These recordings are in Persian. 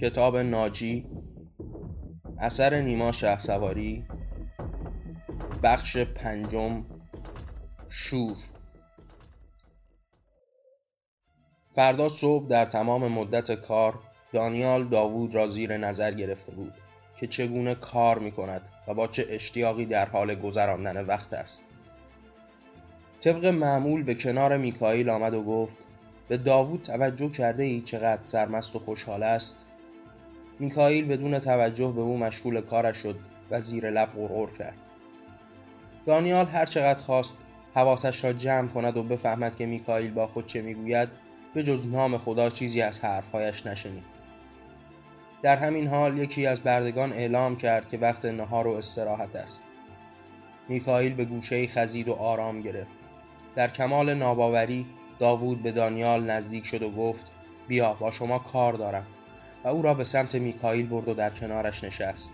کتاب ناجی اثر نیما شه سواری بخش پنجم شور. فردا صبح در تمام مدت کار دانیال داوود را زیر نظر گرفته بود که چگونه کار می کند و با چه اشتیاقی در حال گذراندن وقت است. طبق معمول به کنار میکائیل آمد و گفت به داوود توجه کرده ای چقدر سرمست و خوشحال است؟ میکائیل بدون توجه به او مشغول کارش شد و زیر لب غرغر کرد. دانیال هر چقدر خواست حواسش را جمع کند و بفهمد که میکائیل با خود چه می‌گوید به جز نام خدا چیزی از حرفهایش نشنید. در همین حال یکی از بردگان اعلام کرد که وقت نهار و استراحت است. میکائیل به گوشه خزید و آرام گرفت. در کمال ناباوری داوود به دانیال نزدیک شد و گفت بیا با شما کار دارم. و او را به سمت میکائیل برد و در کنارش نشست.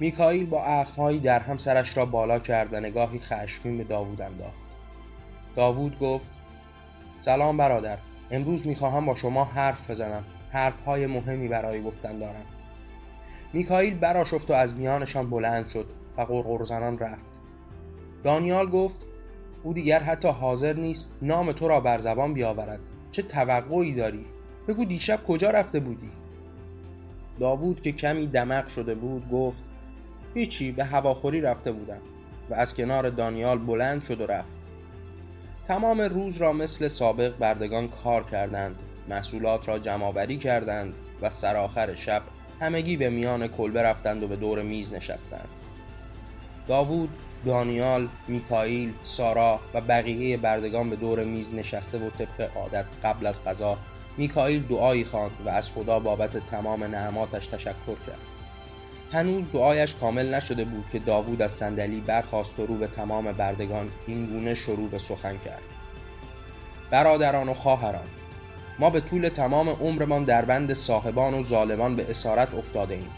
میکائیل با اخمهایی در هم سرش را بالا کرد و نگاهی خشمگین به داوود انداخت. داوود گفت سلام برادر امروز می‌خواهم با شما حرف بزنم. حرفهای مهمی برای گفتن دارم. میکائیل براشفت و از میانشان بلند شد و غرغر زنان رفت. دانیال گفت او دیگر حتی حاضر نیست نام تو را بر زبان بیاورد. چه توقعی داری؟ بگو دیشب کجا رفته بودی؟ داوود که کمی دمق شده بود گفت هیچی به هواخوری رفته بودم و از کنار دانیال بلند شد و رفت. تمام روز را مثل سابق بردگان کار کردند محصولات را جمعآوری کردند و سرآخر شب همگی به میان کلبه رفتند و به دور میز نشستند. داوود دانیال، میکائیل، سارا و بقیه بردگان به دور میز نشسته و طبق عادت قبل از غذا میکائیل دعایی خواند و از خدا بابت تمام نعماتش تشکر کرد. هنوز دعایش کامل نشده بود که داوود از صندلی برخاست و رو به تمام بردگان این گونه شروع به سخن کرد. برادران و خواهران ما به طول تمام عمرمان در بند صاحبان و ظالمان به اسارت افتاده ایم.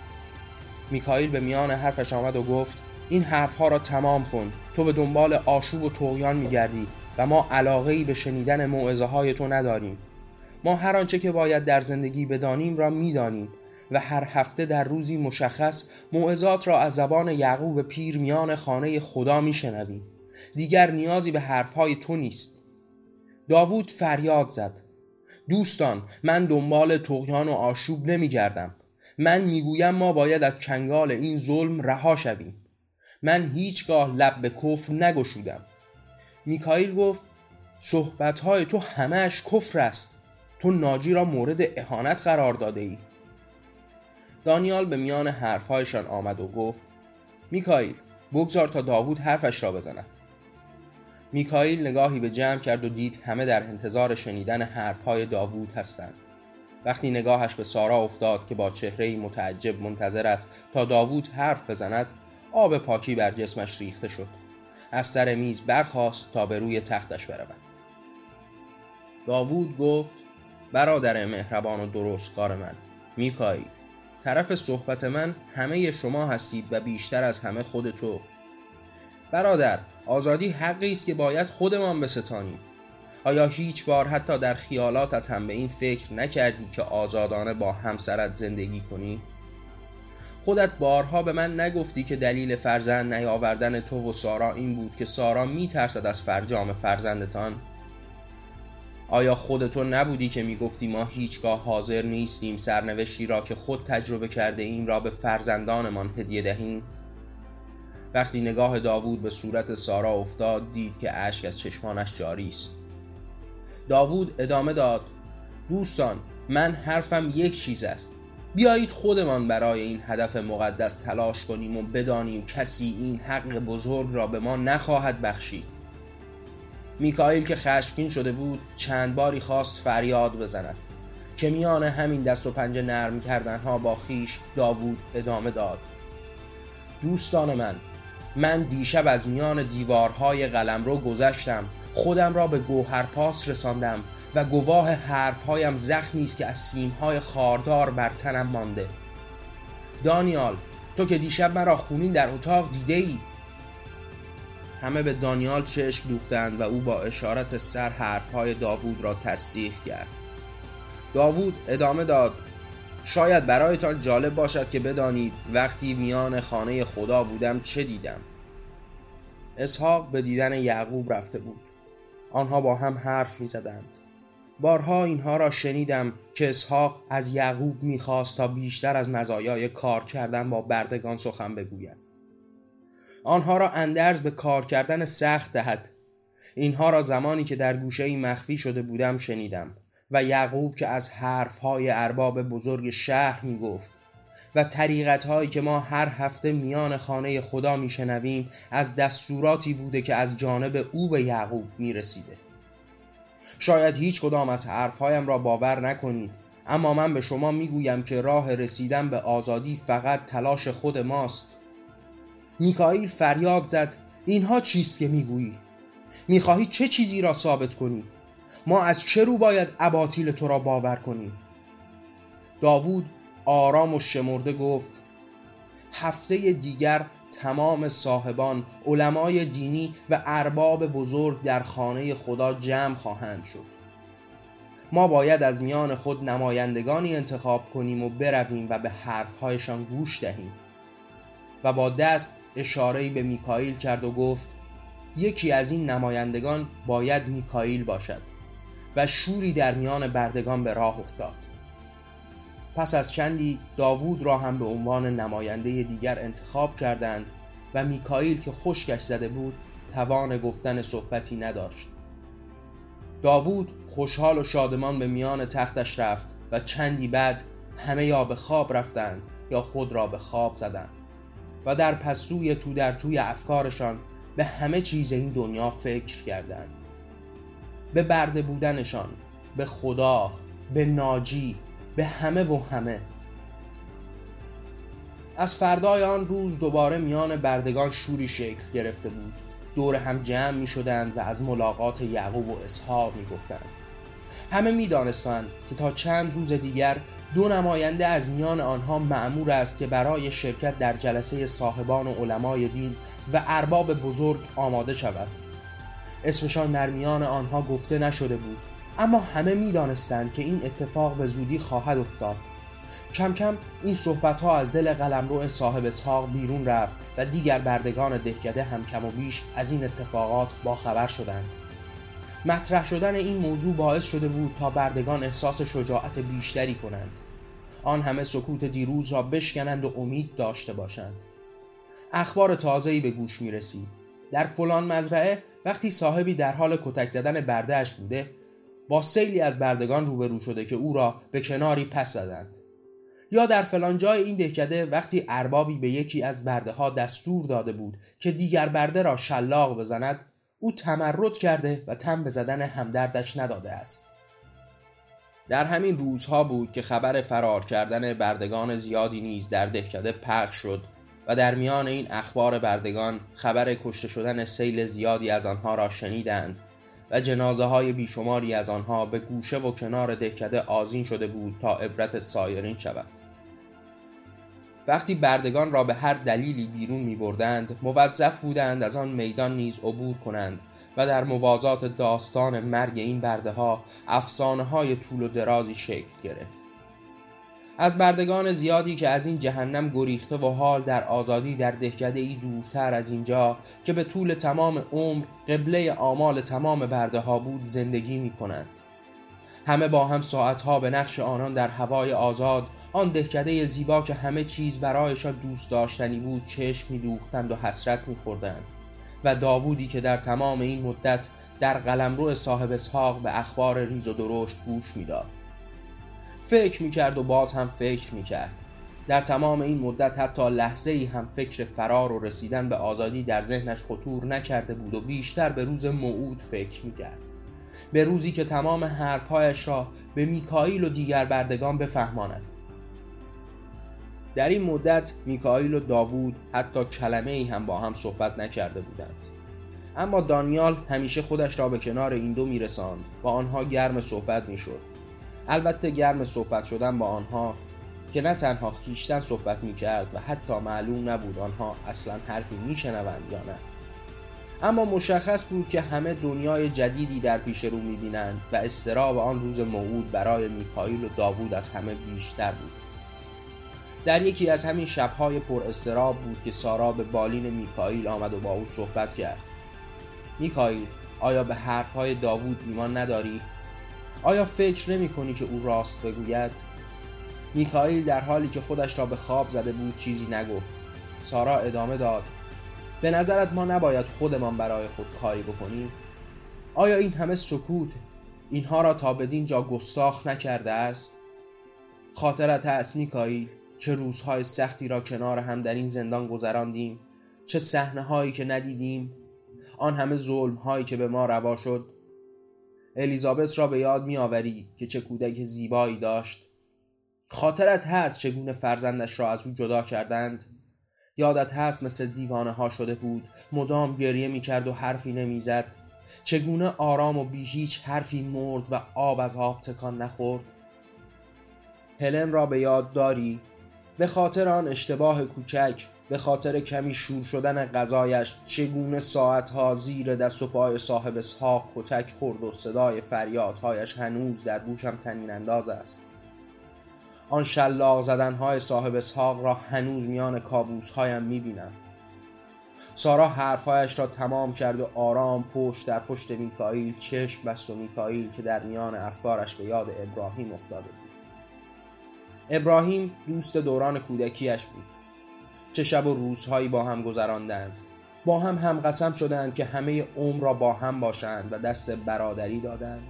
میکائیل به میان حرفش آمد و گفت این حرفها را تمام کن. تو به دنبال آشوب و تغیان میگردی و ما علاقه ای به شنیدن موعظه های تو نداریم. ما هر آنچه که باید در زندگی بدانیم را می‌دانیم و هر هفته در روزی مشخص موعظات را از زبان یعقوب پیر میان خانه خدا میشنویم. دیگر نیازی به حرفهای تو نیست. داوود فریاد زد. دوستان من دنبال تغیان و آشوب نمیگردم. من می‌گویم ما باید از چنگال این ظلم رها شویم. من هیچگاه لب به کفر نگشودم. میکائیل گفت صحبتهای تو همهش کفر است. تو ناجی را مورد اهانت قرار داده ای دانیال به میان حرفهایشان آمد و گفت میکائیل بگذار تا داوود حرفش را بزند. میکائیل نگاهی به جمع کرد و دید همه در انتظار شنیدن حرفهای داوود هستند. وقتی نگاهش به سارا افتاد که با چهره متعجب منتظر است تا داوود حرف بزند آب پاکی بر جسمش ریخته شد. از سر میز برخاست تا به روی تختش برود. داوود گفت برادر مهربان و درستکار من. میکایی طرف صحبت من همه شما هستید و بیشتر از همه خود تو. برادر آزادی حقی است که باید خودمان بستانیم. آیا هیچ بار حتی در خیالاتت هم به این فکر نکردی که آزادانه با همسرت زندگی کنی؟ خودت بارها به من نگفتی که دلیل فرزند نیاوردن تو و سارا این بود که سارا میترسد از فرجام فرزندتان. آیا خودتو نبودی که می‌گفتی ما هیچگاه حاضر نیستیم سرنوشتی را که خود تجربه کرده ایم را به فرزندانمان هدیه دهیم؟ وقتی نگاه داوود به صورت سارا افتاد دید که اشک از چشمانش جاری است. داوود ادامه داد دوستان من حرفم یک چیز است. بیایید خودمان برای این هدف مقدس تلاش کنیم و بدانیم کسی این حق بزرگ را به ما نخواهد بخشید. میکائیل که خشمگین شده بود چند باری خواست فریاد بزند که میان همین دست و پنجه نرم کردنها با خیش داوود ادامه داد. دوستان من من دیشب از میان دیوارهای قلم رو گذشتم خودم را به گوهرپاس رساندم و گواه حرفهایم زخمی است که از سیمهای خاردار بر تنم مانده. دانیال تو که دیشب مرا خونین در اتاق دیده ای همه به دانیال چشم دوختند و او با اشارت سر حرفهای داوود را تصدیق کرد. داوود ادامه داد شاید برایتان جالب باشد که بدانید وقتی میان خانه خدا بودم چه دیدم. اسحاق به دیدن یعقوب رفته بود. آنها با هم حرف می زدند بارها اینها را شنیدم که اسحاق از یعقوب می‌خواست تا بیشتر از مزایای کار کردن با بردگان سخن بگوید آنها را اندرز به کار کردن سخت دهد اینها را زمانی که در گوشه مخفی شده بودم شنیدم و یعقوب که از حرفهای ارباب بزرگ شهر می گفت و طریقت هایی که ما هر هفته میان خانه خدا میشنویم از دستوراتی بوده که از جانب او به یعقوب می رسیده. شاید هیچ کدام از حرفهایم را باور نکنید. اما من به شما می‌گویم که راه رسیدن به آزادی فقط تلاش خود ماست. میکائیل فریاد زد اینها چیست که می‌گویی؟ می‌خواهی چه چیزی را ثابت کنی؟ ما از چه رو باید اباطیل تو را باور کنیم؟ داوود آرام و شمرده گفت هفته دیگر تمام صاحبان علمای دینی و ارباب بزرگ در خانه خدا جمع خواهند شد. ما باید از میان خود نمایندگانی انتخاب کنیم و برویم و به حرفهایشان گوش دهیم. و با دست اشارهی به میکائیل کرد و گفت یکی از این نمایندگان باید میکائیل باشد و شوری در میان بردگان به راه افتاد. پس از چندی داوود را هم به عنوان نماینده دیگر انتخاب کردند و میکائیل که خشکش زده بود توان گفتن صحبتی نداشت. داوود خوشحال و شادمان به میان تختش رفت و چندی بعد همه یا به خواب رفتند یا خود را به خواب زدند و در پسوی تو در توی افکارشان به همه چیز این دنیا فکر کردند. به برده بودنشان به خدا به ناجی به همه و همه. از فردای آن روز دوباره میان بردگان شوری شکل گرفته بود. دور هم جمع می شدند و از ملاقات یعقوب و اسحاق می گفتند همه می دانستند که تا چند روز دیگر دو نماینده از میان آنها معمور است که برای شرکت در جلسه صاحبان و علمای دین و ارباب بزرگ آماده شود. اسمشان در میان آنها گفته نشده بود. اما همه می دانستند که این اتفاق به زودی خواهد افتاد. کم کم این صحبت ها از دل قلمرو صاحب اسحاق بیرون رفت و دیگر بردگان دهکده هم کم و بیش از این اتفاقات باخبر شدند. مطرح شدن این موضوع باعث شده بود تا بردگان احساس شجاعت بیشتری کنند. آن همه سکوت دیروز را بشکنند و امید داشته باشند. اخبار تازه‌ای به گوش می رسید در فلان مزرعه وقتی صاحبی در حال کتک زدن بردهش بوده با سیلی از بردگان روبرو شده که او را به کناری پس زدند. یا در فلان جای این دهکده وقتی اربابی به یکی از برده ها دستور داده بود که دیگر برده را شلاق بزند او تمرد کرده و تم به زدن همدردش نداده است. در همین روزها بود که خبر فرار کردن بردگان زیادی نیز در دهکده پخش شد و در میان این اخبار بردگان خبر کشته شدن سیل زیادی از آنها را شنیدند. و جنازه های بیشماری از آنها به گوشه و کنار دهکده آزین شده بود تا عبرت سایرین شود. وقتی بردگان را به هر دلیلی بیرون می بردند موظف بودند از آن میدان نیز عبور کنند و در موازات داستان مرگ این برده ها های طول و درازی شکل گرفت. از بردگان زیادی که از این جهنم گریخته و حال در آزادی در دهکده ای دورتر از اینجا که به طول تمام عمر قبله آمال تمام برده ها بود زندگی می کنند همه با هم ساعتها به نقش آنان در هوای آزاد آن دهکده زیبا که همه چیز برایشان دوست داشتنی بود چشم می دوختند و حسرت می خوردند و داوودی که در تمام این مدت در قلمرو صاحب اسحاق به اخبار ریز و درشت گوش می‌داد. فکر می‌کرد و باز هم فکر می‌کرد. در تمام این مدت حتی لحظه ای هم فکر فرار و رسیدن به آزادی در ذهنش خطور نکرده بود و بیشتر به روز موعود فکر می‌کرد. به روزی که تمام حرفهایش را به میکائیل و دیگر بردگان بفهماند. در این مدت میکائیل و داوود حتی کلمه ای هم با هم صحبت نکرده بودند. اما دانیال همیشه خودش را به کنار این دو میرساند و آنها گرم صحبت می‌شد. البته گرم صحبت شدن با آنها که نه تنها خیشتن صحبت می کرد و حتی معلوم نبود آنها اصلا حرفی می شنوند یا نه. اما مشخص بود که همه دنیای جدیدی در پیش رو می‌بینند و استراب آن روز موعود برای میکائیل و داوود از همه بیشتر بود. در یکی از همین شبهای پر استراب بود که سارا به بالین میکائیل آمد و با او صحبت کرد. میکائیل آیا به حرفهای داوود ایمان نداری؟ آیا فکر نمی کنی که او راست بگوید؟ میکائیل در حالی که خودش را به خواب زده بود چیزی نگفت سارا ادامه داد به نظرت ما نباید خودمان برای خود کاری بکنیم؟ آیا این همه سکوت اینها را تا بدین جا گستاخ نکرده است؟ خاطرت هست میکائیل چه روزهای سختی را کنار هم در این زندان گذراندیم چه صحنه هایی که ندیدیم آن همه ظلم هایی که به ما روا شد الیزابت را به یاد می آوری که چه کودک زیبایی داشت. خاطرت هست چگونه فرزندش را از او جدا کردند. یادت هست مثل دیوانه ها شده بود مدام گریه می کرد و حرفی نمی‌زد. چگونه آرام و بی هیچ حرفی مرد و آب از آب تکان نخورد. هلن را به یاد داری؟ به خاطر آن اشتباه کوچک به خاطر کمی شور شدن غذایش چگونه ساعتها زیر دست و پای صاحب اسحاق کتک خورد و صدای فریادهایش هنوز در گوشم تنین انداز است. آن شلاق زدنهای صاحب اسحاق را هنوز میان کابوسهایم می‌بینم. سارا حرفهایش را تمام کرد و آرام پشت در پشت میکائیل چشم بست و میکائیل که در میان افکارش به یاد ابراهیم افتاده بود. ابراهیم دوست دوران کودکیش بود. چه شب و روزهایی با هم گذراندند. با هم هم قسم شدند که همه عمر را با هم باشند و دست برادری دادند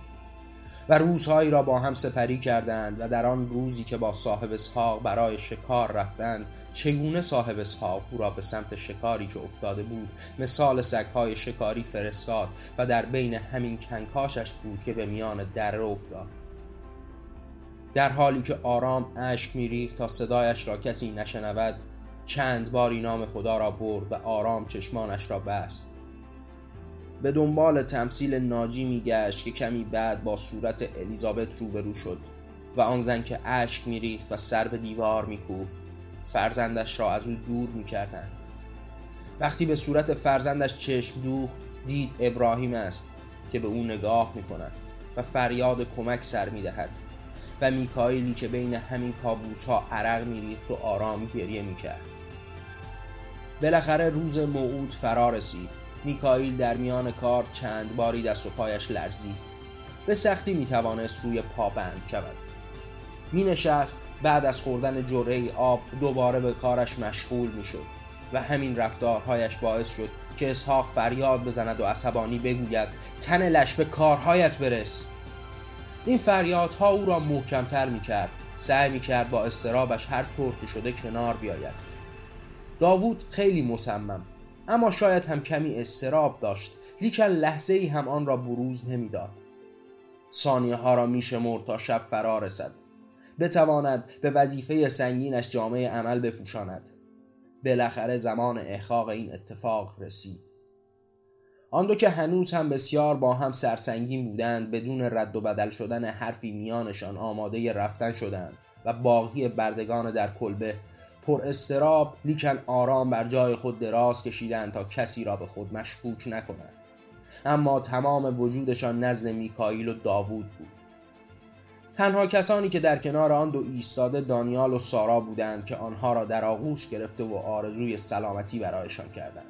و روزهایی را با هم سپری کردند و در آن روزی که با صاحب اسحاق برای شکار رفتند چگونه صاحب اسحاق او را به سمت شکاری که افتاده بود مثال سگهای شکاری فرستاد و در بین همین کنکاشش بود که به میان دره افتاد. در حالی که آرام اشک میریخت تا صدایش را کسی نشنود چند باری نام خدا را برد و آرام چشمانش را بست. به دنبال تمثیل ناجی میگشت که کمی بعد با صورت الیزابت روبرو شد و آن زن که اشک میریخت و سر به دیوار میکوفت فرزندش را از او دور می‌کردند. وقتی به صورت فرزندش چشم دوخت دید ابراهیم است که به او نگاه می‌کند و فریاد کمک سر می‌دهد. و میکائیلی که بین همین کابوس ها عرق میریخت و آرام گریه می‌کرد. بالاخره روز موعود فرا رسید. میکائیل در میان کار چند باری دست و پایش لرزید. به سختی می‌توانست روی پا بند شود. می نشست بعد از خوردن جره آب دوباره به کارش مشغول می شد و همین رفتارهایش باعث شد که اسحاق فریاد بزند و عصبانی بگوید تن لش به کارهایت برس. این فریادها او را محکمتر می کرد سعی می کرد با استرابش هر طور که شده کنار بیاید. داوود خیلی مصمم اما شاید هم کمی استراب داشت لیکن لحظه ای هم آن را بروز نمی‌داد. ثانیه ها را می تا شب فرا رسد. بتواند به وظیفه سنگینش جامعه عمل بپوشاند. بالاخره زمان احقاق این اتفاق رسید. آن دو که هنوز هم بسیار با هم سرسنگین بودند بدون رد و بدل شدن حرفی میانشان آماده رفتن شدند و باقی بردگان در کلبه پر استراب لیکن آرام بر جای خود دراز کشیدند تا کسی را به خود مشکوک نکنند اما تمام وجودشان نزد میکائیل و داوود بود. تنها کسانی که در کنار آن دو ایستاده دانیال و سارا بودند که آنها را در آغوش گرفته و آرزوی سلامتی برایشان کردند.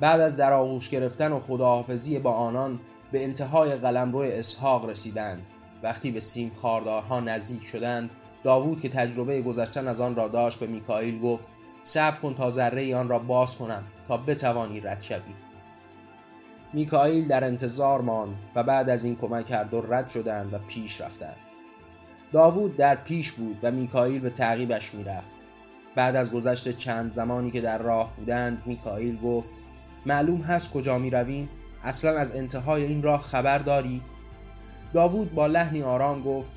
بعد از در آغوش گرفتن و خداحافظی با آنان به انتهای قلمرو اسحاق رسیدند. وقتی به سیم خاردارها نزدیک شدند داوود که تجربه گذشتن از آن را داشت به میکائیل گفت صبر کن تا ذره آن را باز کنم تا بتوانی رد شوی. میکائیل در انتظار ماند و بعد از این کمک هر دو رد شدند و پیش رفتند. داوود در پیش بود و میکائیل به تعقیبش می‌رفت. بعد از گذشت چند زمانی که در راه بودند میکائیل گفت معلوم هست کجا می رویم؟ اصلا از انتهای این راه خبر داری؟ داوود با لحنی آرام گفت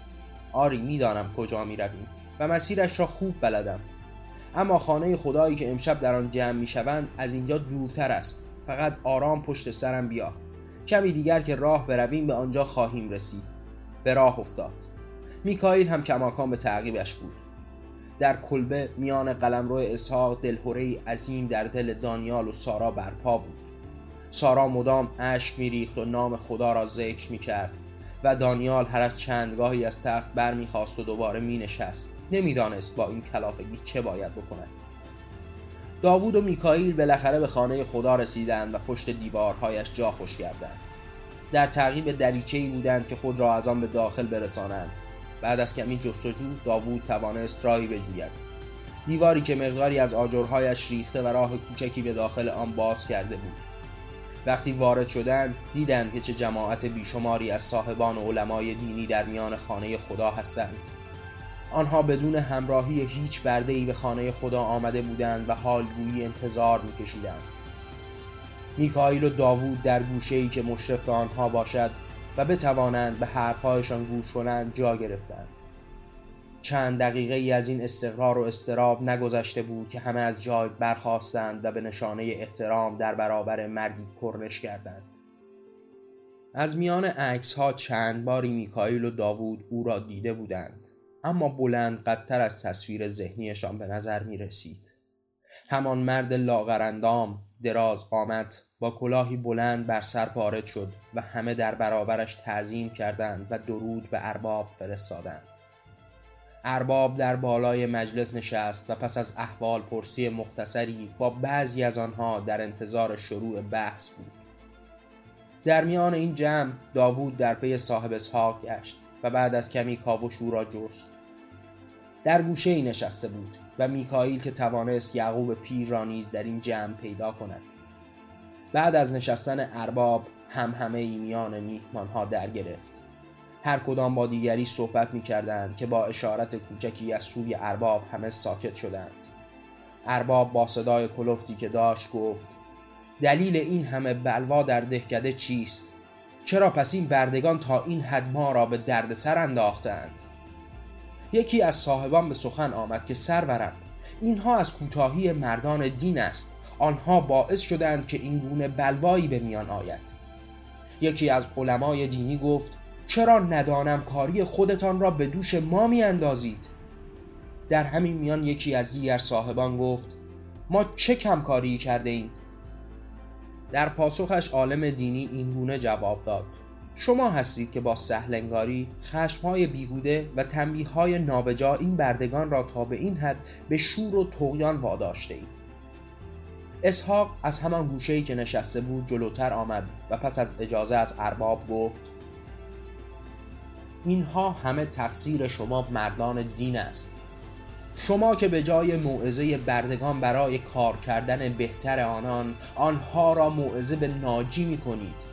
آری می‌دانم کجا می رویم و مسیرش را خوب بلدم. اما خانه خدایی که امشب در آن جمع می شوند از اینجا دورتر است. فقط آرام پشت سرم بیا. کمی دیگر که راه برویم به آنجا خواهیم رسید. به راه افتاد. میکائیل هم کماکان به تعقیبش بود. در کلبه میان قلمرو اسحاق دلهوره عظیم در دل دانیال و سارا برپا بود. سارا مدام اشک میریخت و نام خدا را ذکر می‌کرد و دانیال هر از چندگاهی از تخت برمیخواست و دوباره مینشست. نمی‌دانست با این کلافگی چه باید بکند. داوود و میکائیل بالاخره به خانه خدا رسیدند و پشت دیوارهایش جا خوش کردند در تعقیب دریچه بودند که خود را از آن به داخل برسانند. بعد از کمی جستجو داوود توانست راهی بجوید. دیواری که مقداری از آجرهایش ریخته و راه کوچکی به داخل آن باز کرده بود. وقتی وارد شدند دیدند که چه جماعت بیشماری از صاحبان و علمای دینی در میان خانه خدا هستند. آنها بدون همراهی هیچ برده ای به خانه خدا آمده بودند و حالگویی انتظار میکشیدند. میکائیل و داوود در گوشه ای که مشرف آنها باشد و بتوانند به حرفهایشان گوش کنند جا گرفتند. چند دقیقه ای از این استقرار و استراب نگذشته بود که همه از جای برخواستند و به نشانه احترام در برابر مردی کرنش کردند. از میان عکس ها چند باری میکائیل و داوود او را دیده بودند اما بلند قدتر از تصویر ذهنیشان به نظر می رسید همان مرد لاغرندام دراز قامت با کلاهی بلند بر سر وارد شد و همه در برابرش تعظیم کردند و درود به ارباب فرستادند. ارباب در بالای مجلس نشست و پس از احوال پرسی مختصری با بعضی از آنها در انتظار شروع بحث بود. در میان این جمع داوود در پی صاحب اسحاق گشت و بعد از کمی کاوش او را جست. در گوشه ای نشسته بود و میکائیل که توانست یعقوب پیر را نیز در این جمع پیدا کند بعد از نشستن ارباب هم همه ای میان میهمانها در گرفت هر کدام با دیگری صحبت می کردند که با اشارت کوچکی از سوی ارباب همه ساکت شدند ارباب با صدای کلفتی که داشت گفت دلیل این همه بلوا در دهکده چیست؟ چرا پس این بردگان تا این حد ما را به دردسر انداختند؟ یکی از صاحبان به سخن آمد که سرورم اینها از کوتاهی مردان دین است آنها باعث شدند که این گونه بلوایی به میان آید یکی از علمای دینی گفت چرا ندانم کاری خودتان را به دوش ما می اندازید؟ در همین میان یکی از دیگر صاحبان گفت ما چه کمکاری کرده ایم؟ در پاسخش عالم دینی این گونه جواب داد شما هستید که با سهلنگاری خشمهای بیهوده و های نابجا این بردگان را تا به این حد به شور و تغیان واداشته اید اسحاق از همان گوشه‌ای که نشسته بود جلوتر آمد و پس از اجازه از ارباب گفت اینها همه تقصیر شما مردان دین است. شما که به جای موعظه بردگان برای کار کردن بهتر آنان آنها را موعظه به ناجی می کنید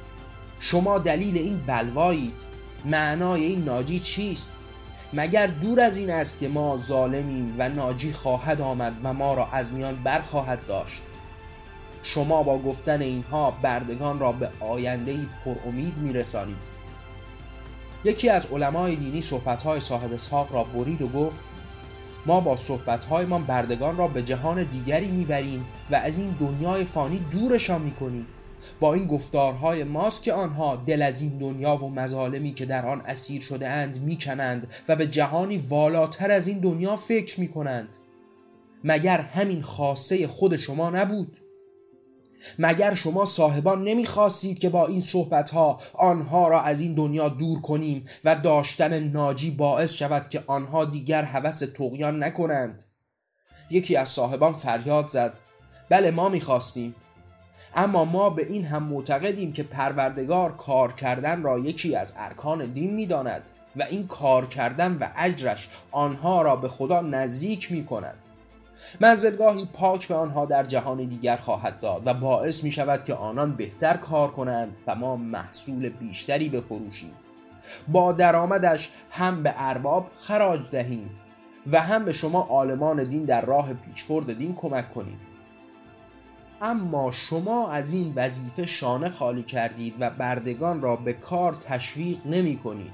شما دلیل این بلوایید. معنای این ناجی چیست؟ مگر دور از این است که ما ظالمیم و ناجی خواهد آمد و ما را از میان برخواهد داشت؟ شما با گفتن اینها بردگان را به آینده پر امید میرسانید. یکی از علمای دینی صحبتهای صاحب اسحاق را برید و گفت ما با صحبتهایمان بردگان را به جهان دیگری می‌بریم و از این دنیای فانی دورشان می‌کنیم. با این گفتارهای ماست که آنها دل از این دنیا و مظالمی که در آن اسیر شده اند می‌کنند و به جهانی والاتر از این دنیا فکر می‌کنند. مگر همین خاصه خود شما نبود؟ مگر شما صاحبان نمی‌خواستید که با این صحبت ها آنها را از این دنیا دور کنیم و داشتن ناجی باعث شود که آنها دیگر هوس تقیان نکنند؟ یکی از صاحبان فریاد زد. بله ما می‌خواستیم. اما ما به این هم معتقدیم که پروردگار کار کردن را یکی از ارکان دین می‌داند و این کار کردن و اجرش آنها را به خدا نزدیک می کند منزلگاهی پاک به آنها در جهان دیگر خواهد داد و باعث می شود که آنان بهتر کار کنند و ما محصول بیشتری بفروشیم. با درآمدش هم به ارباب خراج دهیم و هم به شما عالمان دین در راه پیشبرد دین کمک کنیم. اما شما از این وظیفه شانه خالی کردید و بردگان را به کار تشویق نمی کنید.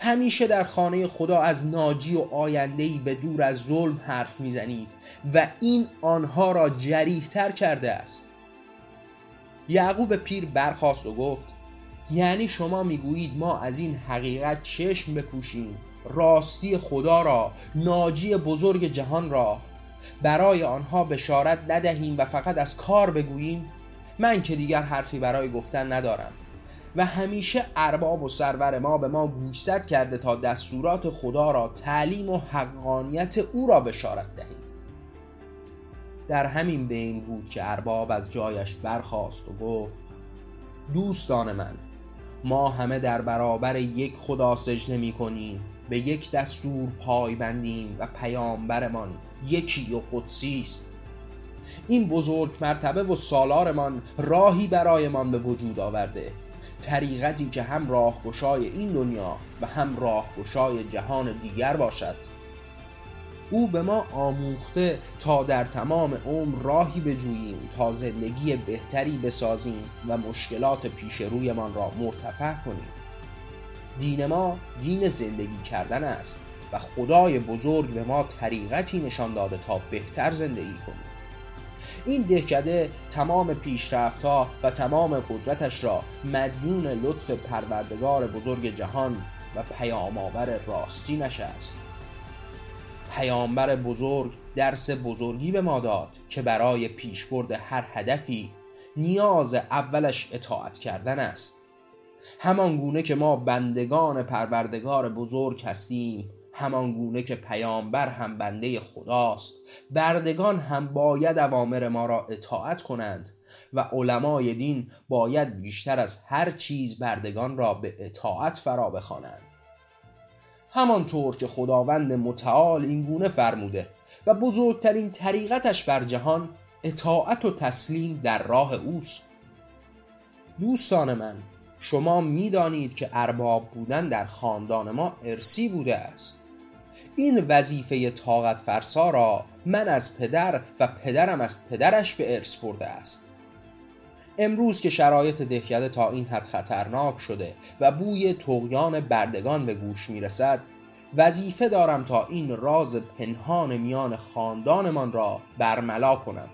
همیشه در خانه خدا از ناجی و آیندهی به دور از ظلم حرف می‌زنید و این آنها را جریحتر کرده است. یعقوب پیر برخواست و گفت یعنی شما می‌گویید ما از این حقیقت چشم بپوشیم راستی خدا را ناجی بزرگ جهان را. برای آنها بشارت ندهیم و فقط از کار بگوییم من که دیگر حرفی برای گفتن ندارم. و همیشه ارباب و سرور ما به ما گوشزد کرده تا دستورات خدا را تعلیم و حقانیت او را بشارت دهیم. در همین بین بود که ارباب از جایش برخاست و گفت دوستان من ما همه در برابر یک خدا سجده می کنیم به یک دستور پای بندیم و پیامبرمان یکی و قدسی است. این بزرگ مرتبه و سالارمان راهی برایمان به وجود آورده. طریقتی که هم راهگشای این دنیا و هم راهگشای جهان دیگر باشد. او به ما آموخته تا در تمام عمر راهی بجوییم تا زندگی بهتری بسازیم و مشکلات پیش رویمان را مرتفع کنیم. دین ما دین زندگی کردن است و خدای بزرگ به ما طریقتی نشان داده تا بهتر زندگی کنیم. این دهکده تمام پیشرفتها و تمام قدرتش را مدیون لطف پروردگار بزرگ جهان و پیام آور راستی نشست پیامبر بزرگ درس بزرگی به ما داد که برای پیشبرد هر هدفی نیاز اولش اطاعت کردن است. همان گونه که ما بندگان پروردگار بزرگ هستیم همان گونه که پیامبر هم بنده خداست. بردگان هم باید اوامر ما را اطاعت کنند و علمای دین باید بیشتر از هر چیز بردگان را به اطاعت فرا بخوانند. همانطور که خداوند متعال این گونه فرموده و بزرگترین طریقتش بر جهان اطاعت و تسلیم در راه اوست. دوستان من شما می‌دانید که ارباب بودن در خاندان ما ارسی بوده است. این وظیفه طاقت فرسا را من از پدر و پدرم از پدرش به ارث برده است. امروز که شرایط دهکده تا این حد خطرناک شده و بوی تقیان بردگان به گوش می‌رسد وظیفه دارم تا این راز پنهان میان خاندانمان را برملا کنم.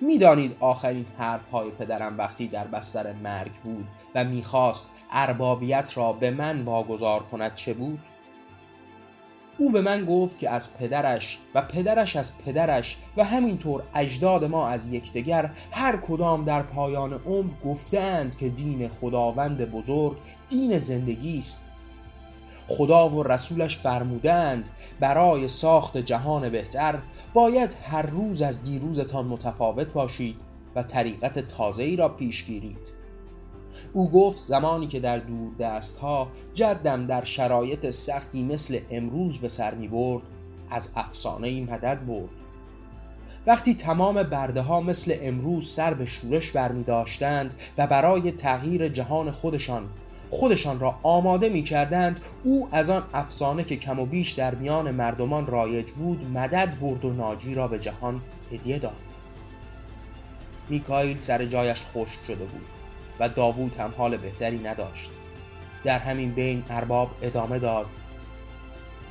می‌دانید آخرین حرف های پدرم وقتی در بستر مرگ بود و می‌خواست اربابیت را به من واگذار کند چه بود؟ او به من گفت که از پدرش و پدرش از پدرش و همینطور اجداد ما از یکدیگر هر کدام در پایان عمر گفتند که دین خداوند بزرگ دین زندگی است خدا و رسولش فرمودند برای ساخت جهان بهتر باید هر روز از دیروزتان متفاوت باشید و طریقت تازه ای را پیش گیرید. او گفت زمانی که در دور دست ها جدم در شرایط سختی مثل امروز به سر می برد از افسانه ای مدد برد. وقتی تمام برده ها مثل امروز سر به شورش برمی داشتند و برای تغییر جهان خودشان خودشان را آماده می کردند او از آن افسانه که کم و بیش در میان مردمان رایج بود مدد برد و ناجی را به جهان هدیه داد. میکائیل سر جایش خشک شده بود و داوود هم حال بهتری نداشت. در همین بین ارباب ادامه داد.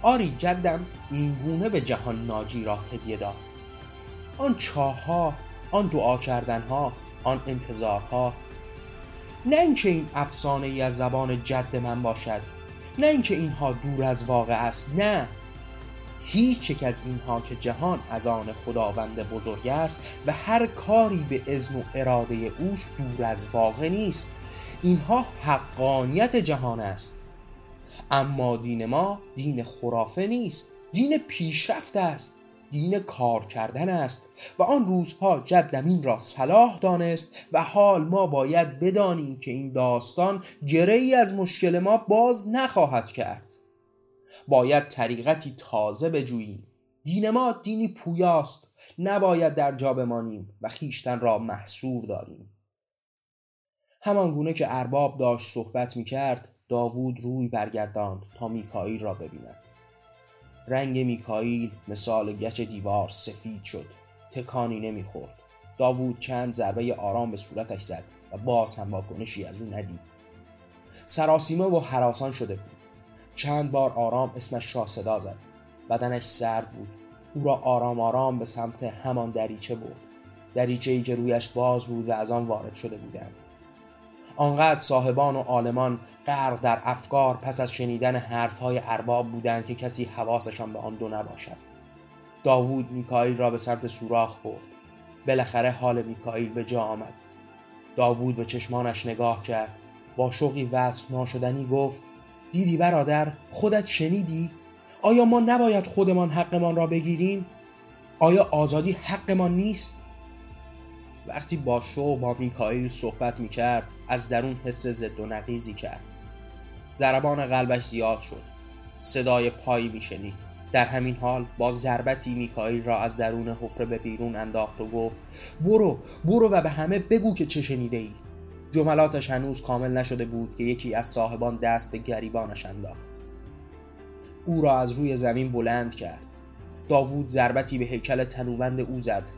آری جدم این گونه به جهان ناجی را هدیه داد. آن چاهها آن دعا کردنها آن انتظارها نه اینکه این افسانه ای از زبان جد من باشد نه اینکه اینها دور از واقع است نه. هیچ یک از اینها که جهان از آن خداوند بزرگ است و هر کاری به اذن و اراده اوست دور از واقع نیست. اینها حقانیت جهان است. اما دین ما دین خرافه نیست دین پیشرفت است. دین کار کردن است و آن روزها جدم این را صلاح دانست و حال ما باید بدانیم که این داستان گره ای از مشکل ما باز نخواهد کرد. باید طریقتی تازه بجوییم. دین ما دینی پویاست. نباید در جا بمانیم و خیشتن را محصور داریم. همان گونه که ارباب داشت صحبت می کرد داوود روی برگرداند تا میکائیل را ببیند. رنگ میکائیل مثال گچ دیوار سفید شد. تکانی نمی‌خورد. داوود چند ضربه آرام به صورتش زد و باز هم واکنشی از او ندید. سراسیمه و حراسان شده بود. چند بار آرام اسمش را صدا زد. بدنش سرد بود. او را آرام آرام به سمت همان دریچه برد. دریچه ای که رویش باز بود و از آن وارد شده بودند. آنقدر صاحبان و عالمان غرق در افکار پس از شنیدن حرفهای ارباب بودند که کسی حواسشان به آن دو نباشد. داوود میکائیل را به سمت سوراخ برد. بالاخره حال میکائیل به جا آمد. داوود به چشمانش نگاه کرد. با شوقی وصف ناشدنی گفت دیدی برادر خودت شنیدی؟ آیا ما نباید خودمان حقمان را بگیریم؟ آیا آزادی حقمان نیست؟ وقتی با شو با میکائیل صحبت می کرد از درون حس زد و نقیزی کرد. ضربان قلبش زیاد شد. صدای پایی می شنید. در همین حال با ضربتی میکائیل را از درون حفره به بیرون انداخت و گفت برو برو و به همه بگو که چه شنیده ای. جملاتش هنوز کامل نشده بود که یکی از صاحبان دست به گریبانش انداخت. او را از روی زمین بلند کرد. داوود ضربتی به هیکل تنوبند او زد.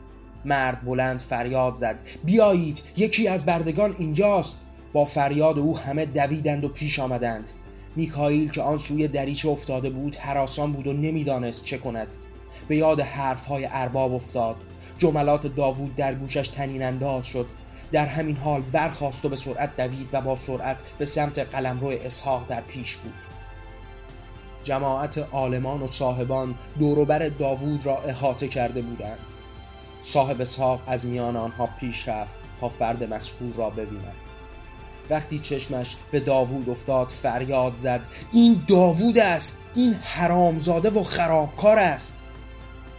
مرد بلند فریاد زد بیایید یکی از بردگان اینجاست. با فریاد او همه دویدند و پیش آمدند. میکائیل که آن سوی دریچه افتاده بود حراسان بود و نمی‌دانست چه کند. به یاد حرفهای ارباب افتاد. جملات داوود در گوشش تنین انداز شد. در همین حال برخواست و به سرعت دوید و با سرعت به سمت قلمرو اسحاق در پیش بود. جماعت آلمان و صاحبان دوروبر داوود را احاطه کرده بودند. صاحب اسحاق از میان آنها پیش رفت تا فرد مسکور را ببیند. وقتی چشمش به داوود افتاد فریاد زد. این داوود است. این حرامزاده و خرابکار است.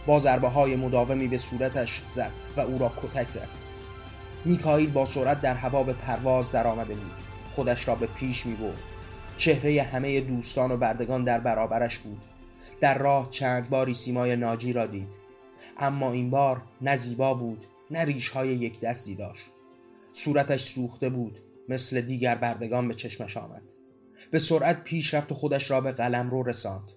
با ضربه های مداومی به صورتش زد و او را کتک زد. میکائیل با سرعت در هوا به پرواز درآمده بود. خودش را به پیش می برد چهره همه دوستان و بردگان در برابرش بود. در راه چند باری سیمای ناجی را دید. اما این بار نه زیبا بود نه ریش های یک دستی داشت. صورتش سوخته بود. مثل دیگر بردگان به چشمش آمد. به سرعت پیش رفت و خودش را به قلم رو رساند.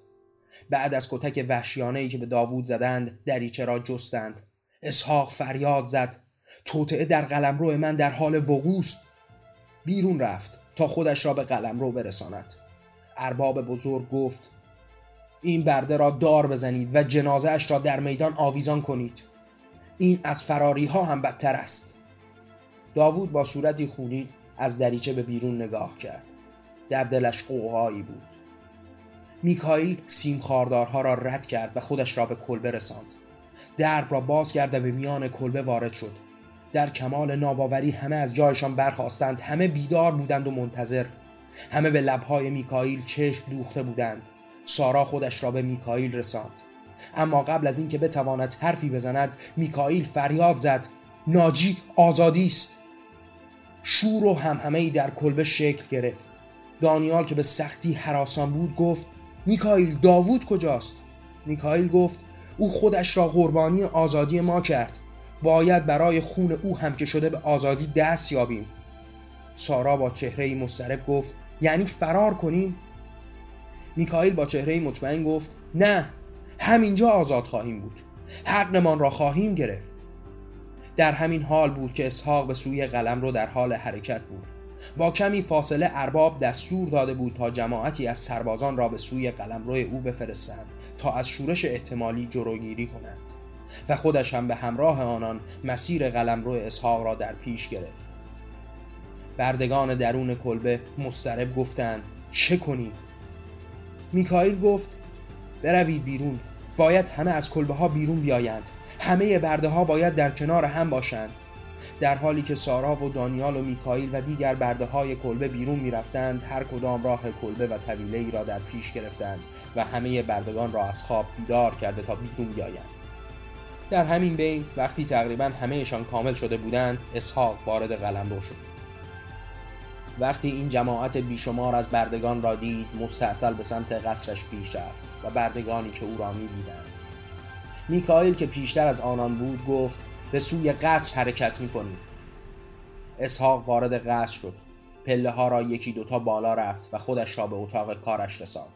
بعد از کتک وحشیانه ای که به داوود زدند دریچه را جستند. اسحاق فریاد زد. توطعه در قلم رو من در حال وقوست. بیرون رفت تا خودش را به قلم رو برساند. ارباب بزرگ گفت این برده را دار بزنید و جنازه اش را در میدان آویزان کنید. این از فراری ها هم بدتر است. داوود با صورتی خونی از دریچه به بیرون نگاه کرد. در دلش قوقایی بود. میکائیل سیم خاردارها را رد کرد و خودش را به کلبه رساند. درب را باز کرد و به میان کلبه وارد شد. در کمال ناباوری همه از جایشان برخواستند همه بیدار بودند و منتظر. همه به لبهای میکائیل چشم دوخته بودند. سارا خودش را به میکائیل رساند. اما قبل از اینکه بتواند حرفی بزند میکائیل فریاد زد. ناجی آزادی است. شور و همهمه در کلبه شکل گرفت. دانیال که به سختی حراسان بود گفت میکائیل داوود کجاست؟ میکائیل گفت او خودش را قربانی آزادی ما کرد. باید برای خون او هم که شده به آزادی دست یابیم. سارا با چهره مسترب گفت یعنی فرار کنیم؟ میکائیل با چهره مطمئن گفت نه همینجا آزاد خواهیم بود. حقمان را خواهیم گرفت. در همین حال بود که اسحاق به سوی قلم رو در حال حرکت بود با کمی فاصله ارباب دستور داده بود تا جماعتی از سربازان را به سوی قلمرو او بفرستند تا از شورش احتمالی جلوگیری کنند و خودش هم به همراه آنان مسیر قلمرو اسحاق را در پیش گرفت. بردگان درون کلبه مسترب گفتند چه کنیم؟ میکائیل گفت بروید بیرون. باید همه از کلبه ها بیرون بیایند. همه برده ها باید در کنار هم باشند. در حالی که سارا و دانیال و میکائیل و دیگر برده های کلبه بیرون می‌رفتند هر کدام راه کلبه و طویله ای را در پیش گرفتند و همه بردگان را از خواب بیدار کرده تا بیرون بیایند. در همین بین وقتی تقریبا همهشان کامل شده بودند اسحاق وارد قلمرو شد. وقتی این جماعت بیشمار از بردگان را دید مستحصل به سمت قصرش پیش رفت و بردگانی که او را می دیدند میکائیل که پیشتر از آنان بود گفت به سوی قصر حرکت می کنیم اسحاق وارد قصر شد. پله ها را یکی دوتا بالا رفت و خودش را به اتاق کارش رساند.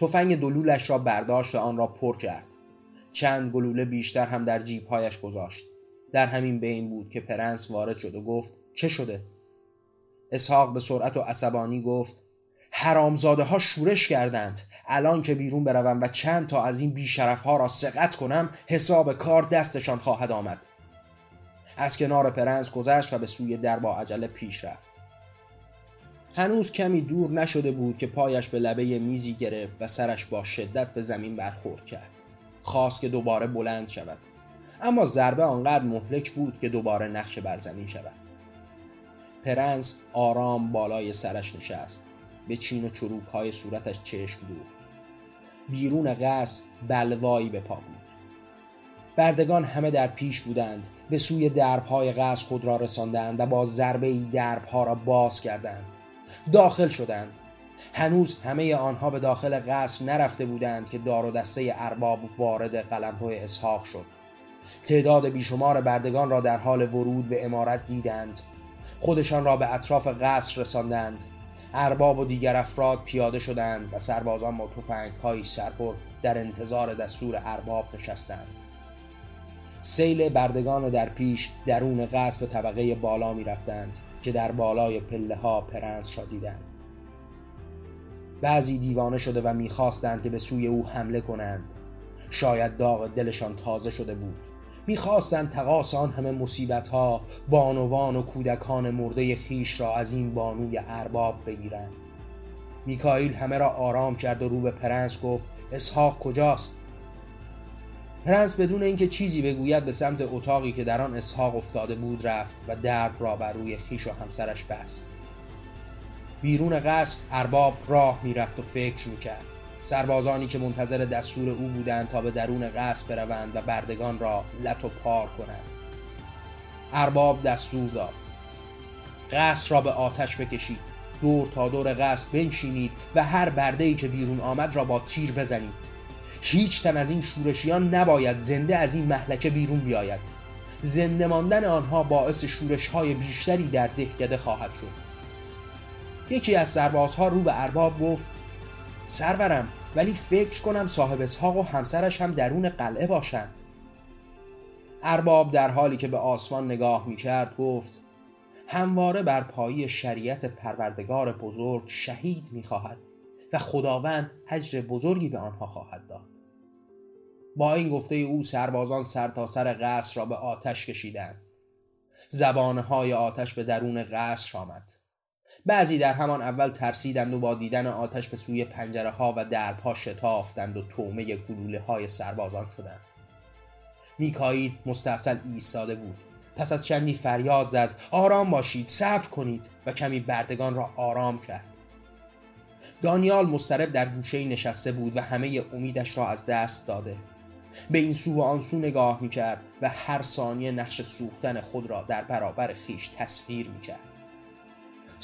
تفنگ دلولش را برداشت و آن را پر کرد. چند گلوله بیشتر هم در جیبهایش گذاشت. در همین بین بود که پرنس وارد شد و گفت چه شده؟ اسحاق به سرعت و عصبانی گفت حرامزاده ها شورش کردند. الان که بیرون بروم و چند تا از این بیشرف ها را سقط کنم حساب کار دستشان خواهد آمد. از کنار پرنس گذشت و به سوی در با عجله پیش رفت. هنوز کمی دور نشده بود که پایش به لبه میزی گرفت و سرش با شدت به زمین برخورد کرد. خواست که دوباره بلند شود. اما ضربه آنقدر مهلک بود که دوباره نقش بر زمین شود. پرنس آرام بالای سرش نشست. به چین و چروک های صورتش چشم دور بیرون قصر بلوایی به پا بود. بردگان همه در پیش بودند به سوی دربهای قصر خود را رساندند و با ضربه ای دربها را باز کردند. داخل شدند. هنوز همه آنها به داخل قصر نرفته بودند که دار و دسته ارباب وارد قلمرو اسحاق شد. تعداد بیشمار بردگان را در حال ورود به امارت دیدند. خودشان را به اطراف قصر رساندند. ارباب و دیگر افراد پیاده شدند و سربازان با تفنگهایی سرپر در انتظار دستور ارباب نشستند. سیل بردگان در پیش درون قصر به طبقه بالا می رفتند که در بالای پله ها پرنس را دیدند. بعضی دیوانه شده و می‌خواستند که به سوی او حمله کنند. شاید داغ دلشان تازه شده بود. می‌خواستند تقاص آن همه مصیبت ها بانوان و کودکان مرده خویش را از این بانوی ارباب بگیرند. میکائیل همه را آرام کرد و رو به پرنس گفت اسحاق کجاست؟ پرنس بدون اینکه چیزی بگوید به سمت اتاقی که در آن اسحاق افتاده بود رفت و درب را بر روی خویش و همسرش بست. بیرون قصر ارباب راه می‌رفت و فکر می‌کرد. سربازانی که منتظر دستور او بودند تا به درون قصر بروند و بردگان را لط و پار کنند. ارباب دستور داد. قصر را به آتش بکشید. دور تا دور قصر بنشینید و هر برده ای که بیرون آمد را با تیر بزنید. هیچ تن از این شورشیان نباید زنده از این محلکه بیرون بیاید. زنده ماندن آنها باعث شورش های بیشتری در دهکده خواهد شد. یکی از سربازها رو به ارباب گفت سرورم ولی فکر کنم صاحب اسحاق و همسرش هم درون قلعه باشند. ارباب در حالی که به آسمان نگاه می کرد گفت همواره بر پایی شریعت پروردگار بزرگ شهید می خواهد و خداوند اجر بزرگی به آنها خواهد داد. با این گفته او سربازان سرتاسر سر قصر را به آتش کشیدند. زبانهای آتش به درون قصر آمد. بعضی در همان اول ترسیدند و با دیدن آتش به سوی پنجره ها و درپا شتافتند و تومه گلوله های سربازان شدند. میکائیل مستحصل ایستاده بود. پس از چندی فریاد زد آرام باشید صبر کنید و کمی بردگان را آرام کرد. دانیال مسترب در گوشه نشسته بود و همه امیدش را از دست داده. به این سو و آن سو نگاه می کرد و هر ثانیه نقش سوختن خود را در برابر خیش تصویر می کرد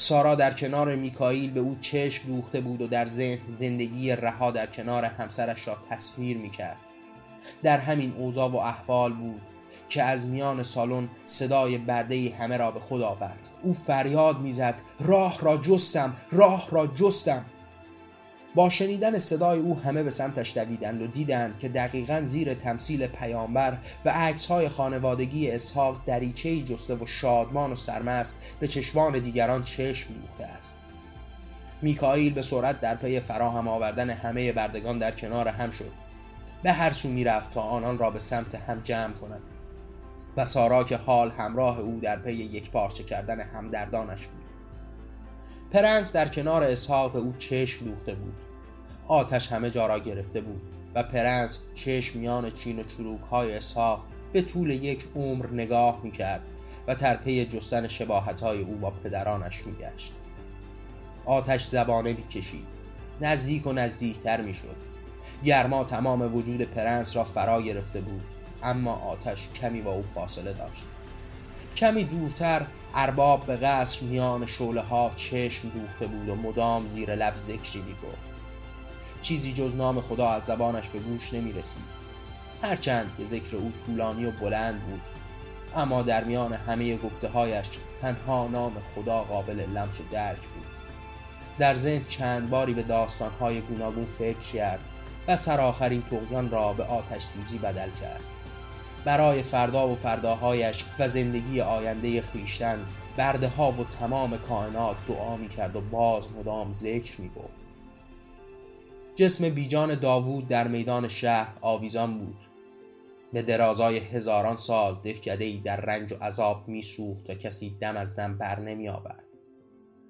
سارا در کنار میکائیل به او چشم دوخته بود و در ذهن زندگی رها در کنار همسرش را تصویر می‌کرد. در همین اوضاع و احوال بود که از میان سالن صدای برده همه را به خود آورد. او فریاد می‌زد راه را جستم راه را جستم. با شنیدن صدای او همه به سمتش دویدند و دیدند که دقیقا زیر تمثیل پیامبر و عکسهای خانوادگی اسحاق دریچه جسته و شادمان و سرمست به چشمان دیگران چشم دوخته است. میکائیل به سرعت در پی فراهم آوردن همه بردگان در کنار هم شد. به هر سو می‌رفت تا آنان را به سمت هم جمع کند و سارا که حال همراه او در پی یک پارچه کردن همدردانش بود. پرنس در کنار اسحاق به او چشم دوخته بود. آتش همه جا را گرفته بود و پرنس چشم میان چین و چروک های اسحاق به طول یک عمر نگاه می‌کرد و در پی جستن شباهت های او با پدرانش میگشت. آتش زبانه می‌کشید. نزدیک و نزدیکتر می‌شد. گرما تمام وجود پرنس را فرا گرفته بود اما آتش کمی با او فاصله داشت. کمی دورتر ارباب به قصر میان شوله ها چشم دوخته بود و مدام زیر لب ذکری می گفت چیزی جز نام خدا از زبانش به گوش نمی رسید هرچند که ذکر او طولانی و بلند بود اما در میان همه گفته هایش تنها نام خدا قابل لمس و درک بود. در ذهن چند باری به داستانهای گوناگون فکر کرد و سرآخرین تقیان را به آتش سوزی بدل کرد. برای فردا و فرداهایش و زندگی آینده خیشتن برده ها و تمام کائنات دعا می کرد و باز مدام ذکر می گفت جسم بیجان داوود در میدان شهر آویزان بود. به درازای هزاران سال دهکده ای در رنج و عذاب میسوخت و کسی دم از دم بر نمی آورد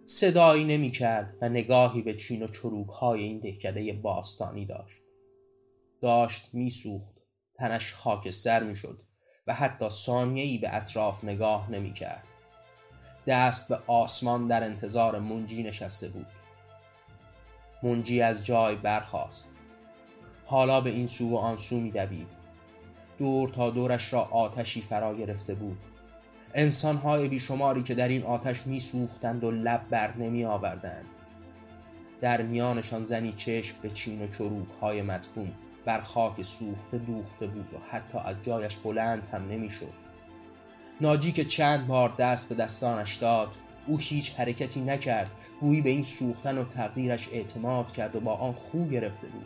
صدایی نمی کرد و نگاهی به چین و چروک های این دهکده باستانی داشت. داشت میسوخت. تنش خاکستر می‌شد و حتی ثانیه‌ای به اطراف نگاه نمی کرد. دست به آسمان در انتظار منجی نشسته بود. منجی از جای برخاست. حالا به این سو و آن سو میدوید. دور تا دورش را آتشی فرا گرفته بود. انسانهای بیشماری که در این آتش میسوختند و لب بر نمی آوردند در میانشان زنی چشم به چین و چروک های مدفون. بر خاک سوخته دوخته بود و حتی از جایش بلند هم نمی‌شد. ناجی که چند بار دست به دستانش داد او هیچ حرکتی نکرد. گویی به این سوختن و تغییرش اعتماد کرد و با آن خو گرفته بود.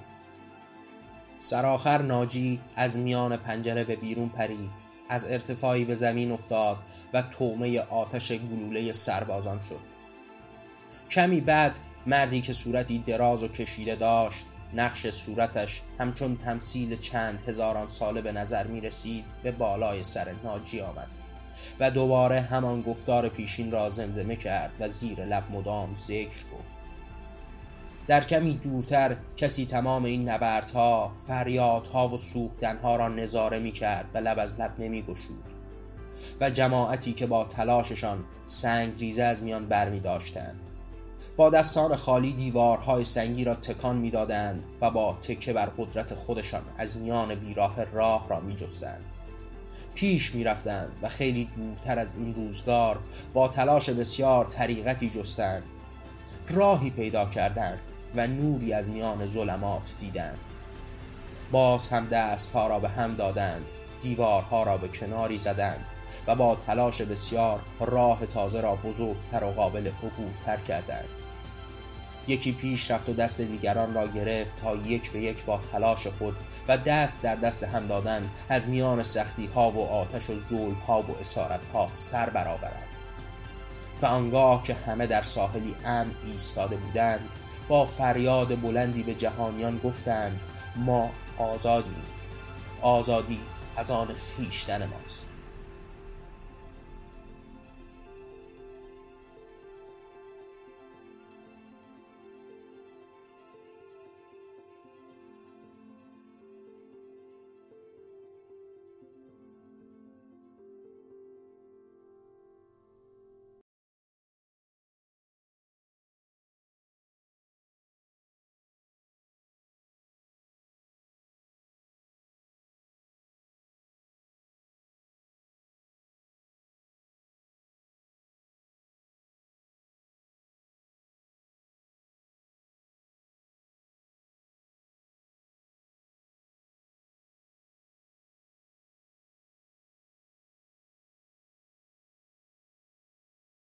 سرآخر ناجی از میان پنجره به بیرون پرید. از ارتفاعی به زمین افتاد و تومه آتش گلوله سربازان شد. کمی بعد مردی که صورتی دراز و کشیده داشت نقش صورتش همچون تمثیل چند هزاران ساله به نظر می رسید به بالای سر ناجی آمد و دوباره همان گفتار پیشین را زمزمه کرد و زیر لب مدام ذکر گفت. در کمی دورتر کسی تمام این نبردها فریادها و سوختنها را نظاره می کرد و لب از لب نمی گشود و جماعتی که با تلاششان سنگ ریزه از میان بر می داشتند با دستان خالی دیوارهای سنگی را تکان می‌دادند و با تکه بر قدرت خودشان از میان بیراه راه را می جستند. پیش می رفتند و خیلی دورتر از این روزگار با تلاش بسیار طریقتی جستند. راهی پیدا کردند و نوری از میان ظلمات دیدند. باز هم دستها را به هم دادند دیوارها را به کناری زدند و با تلاش بسیار راه تازه را بزرگتر و قابل عبورتر کردند. یکی پیش رفت و دست دیگران را گرفت تا یک به یک با تلاش خود و دست در دست هم دادن از میان سختی ها و آتش و ظلم ها و اسارت ها سر برآورند و آنگاه که همه در ساحلی امن ایستاده بودند با فریاد بلندی به جهانیان گفتند ما آزادیم. آزادی از آن خیشتن ماست.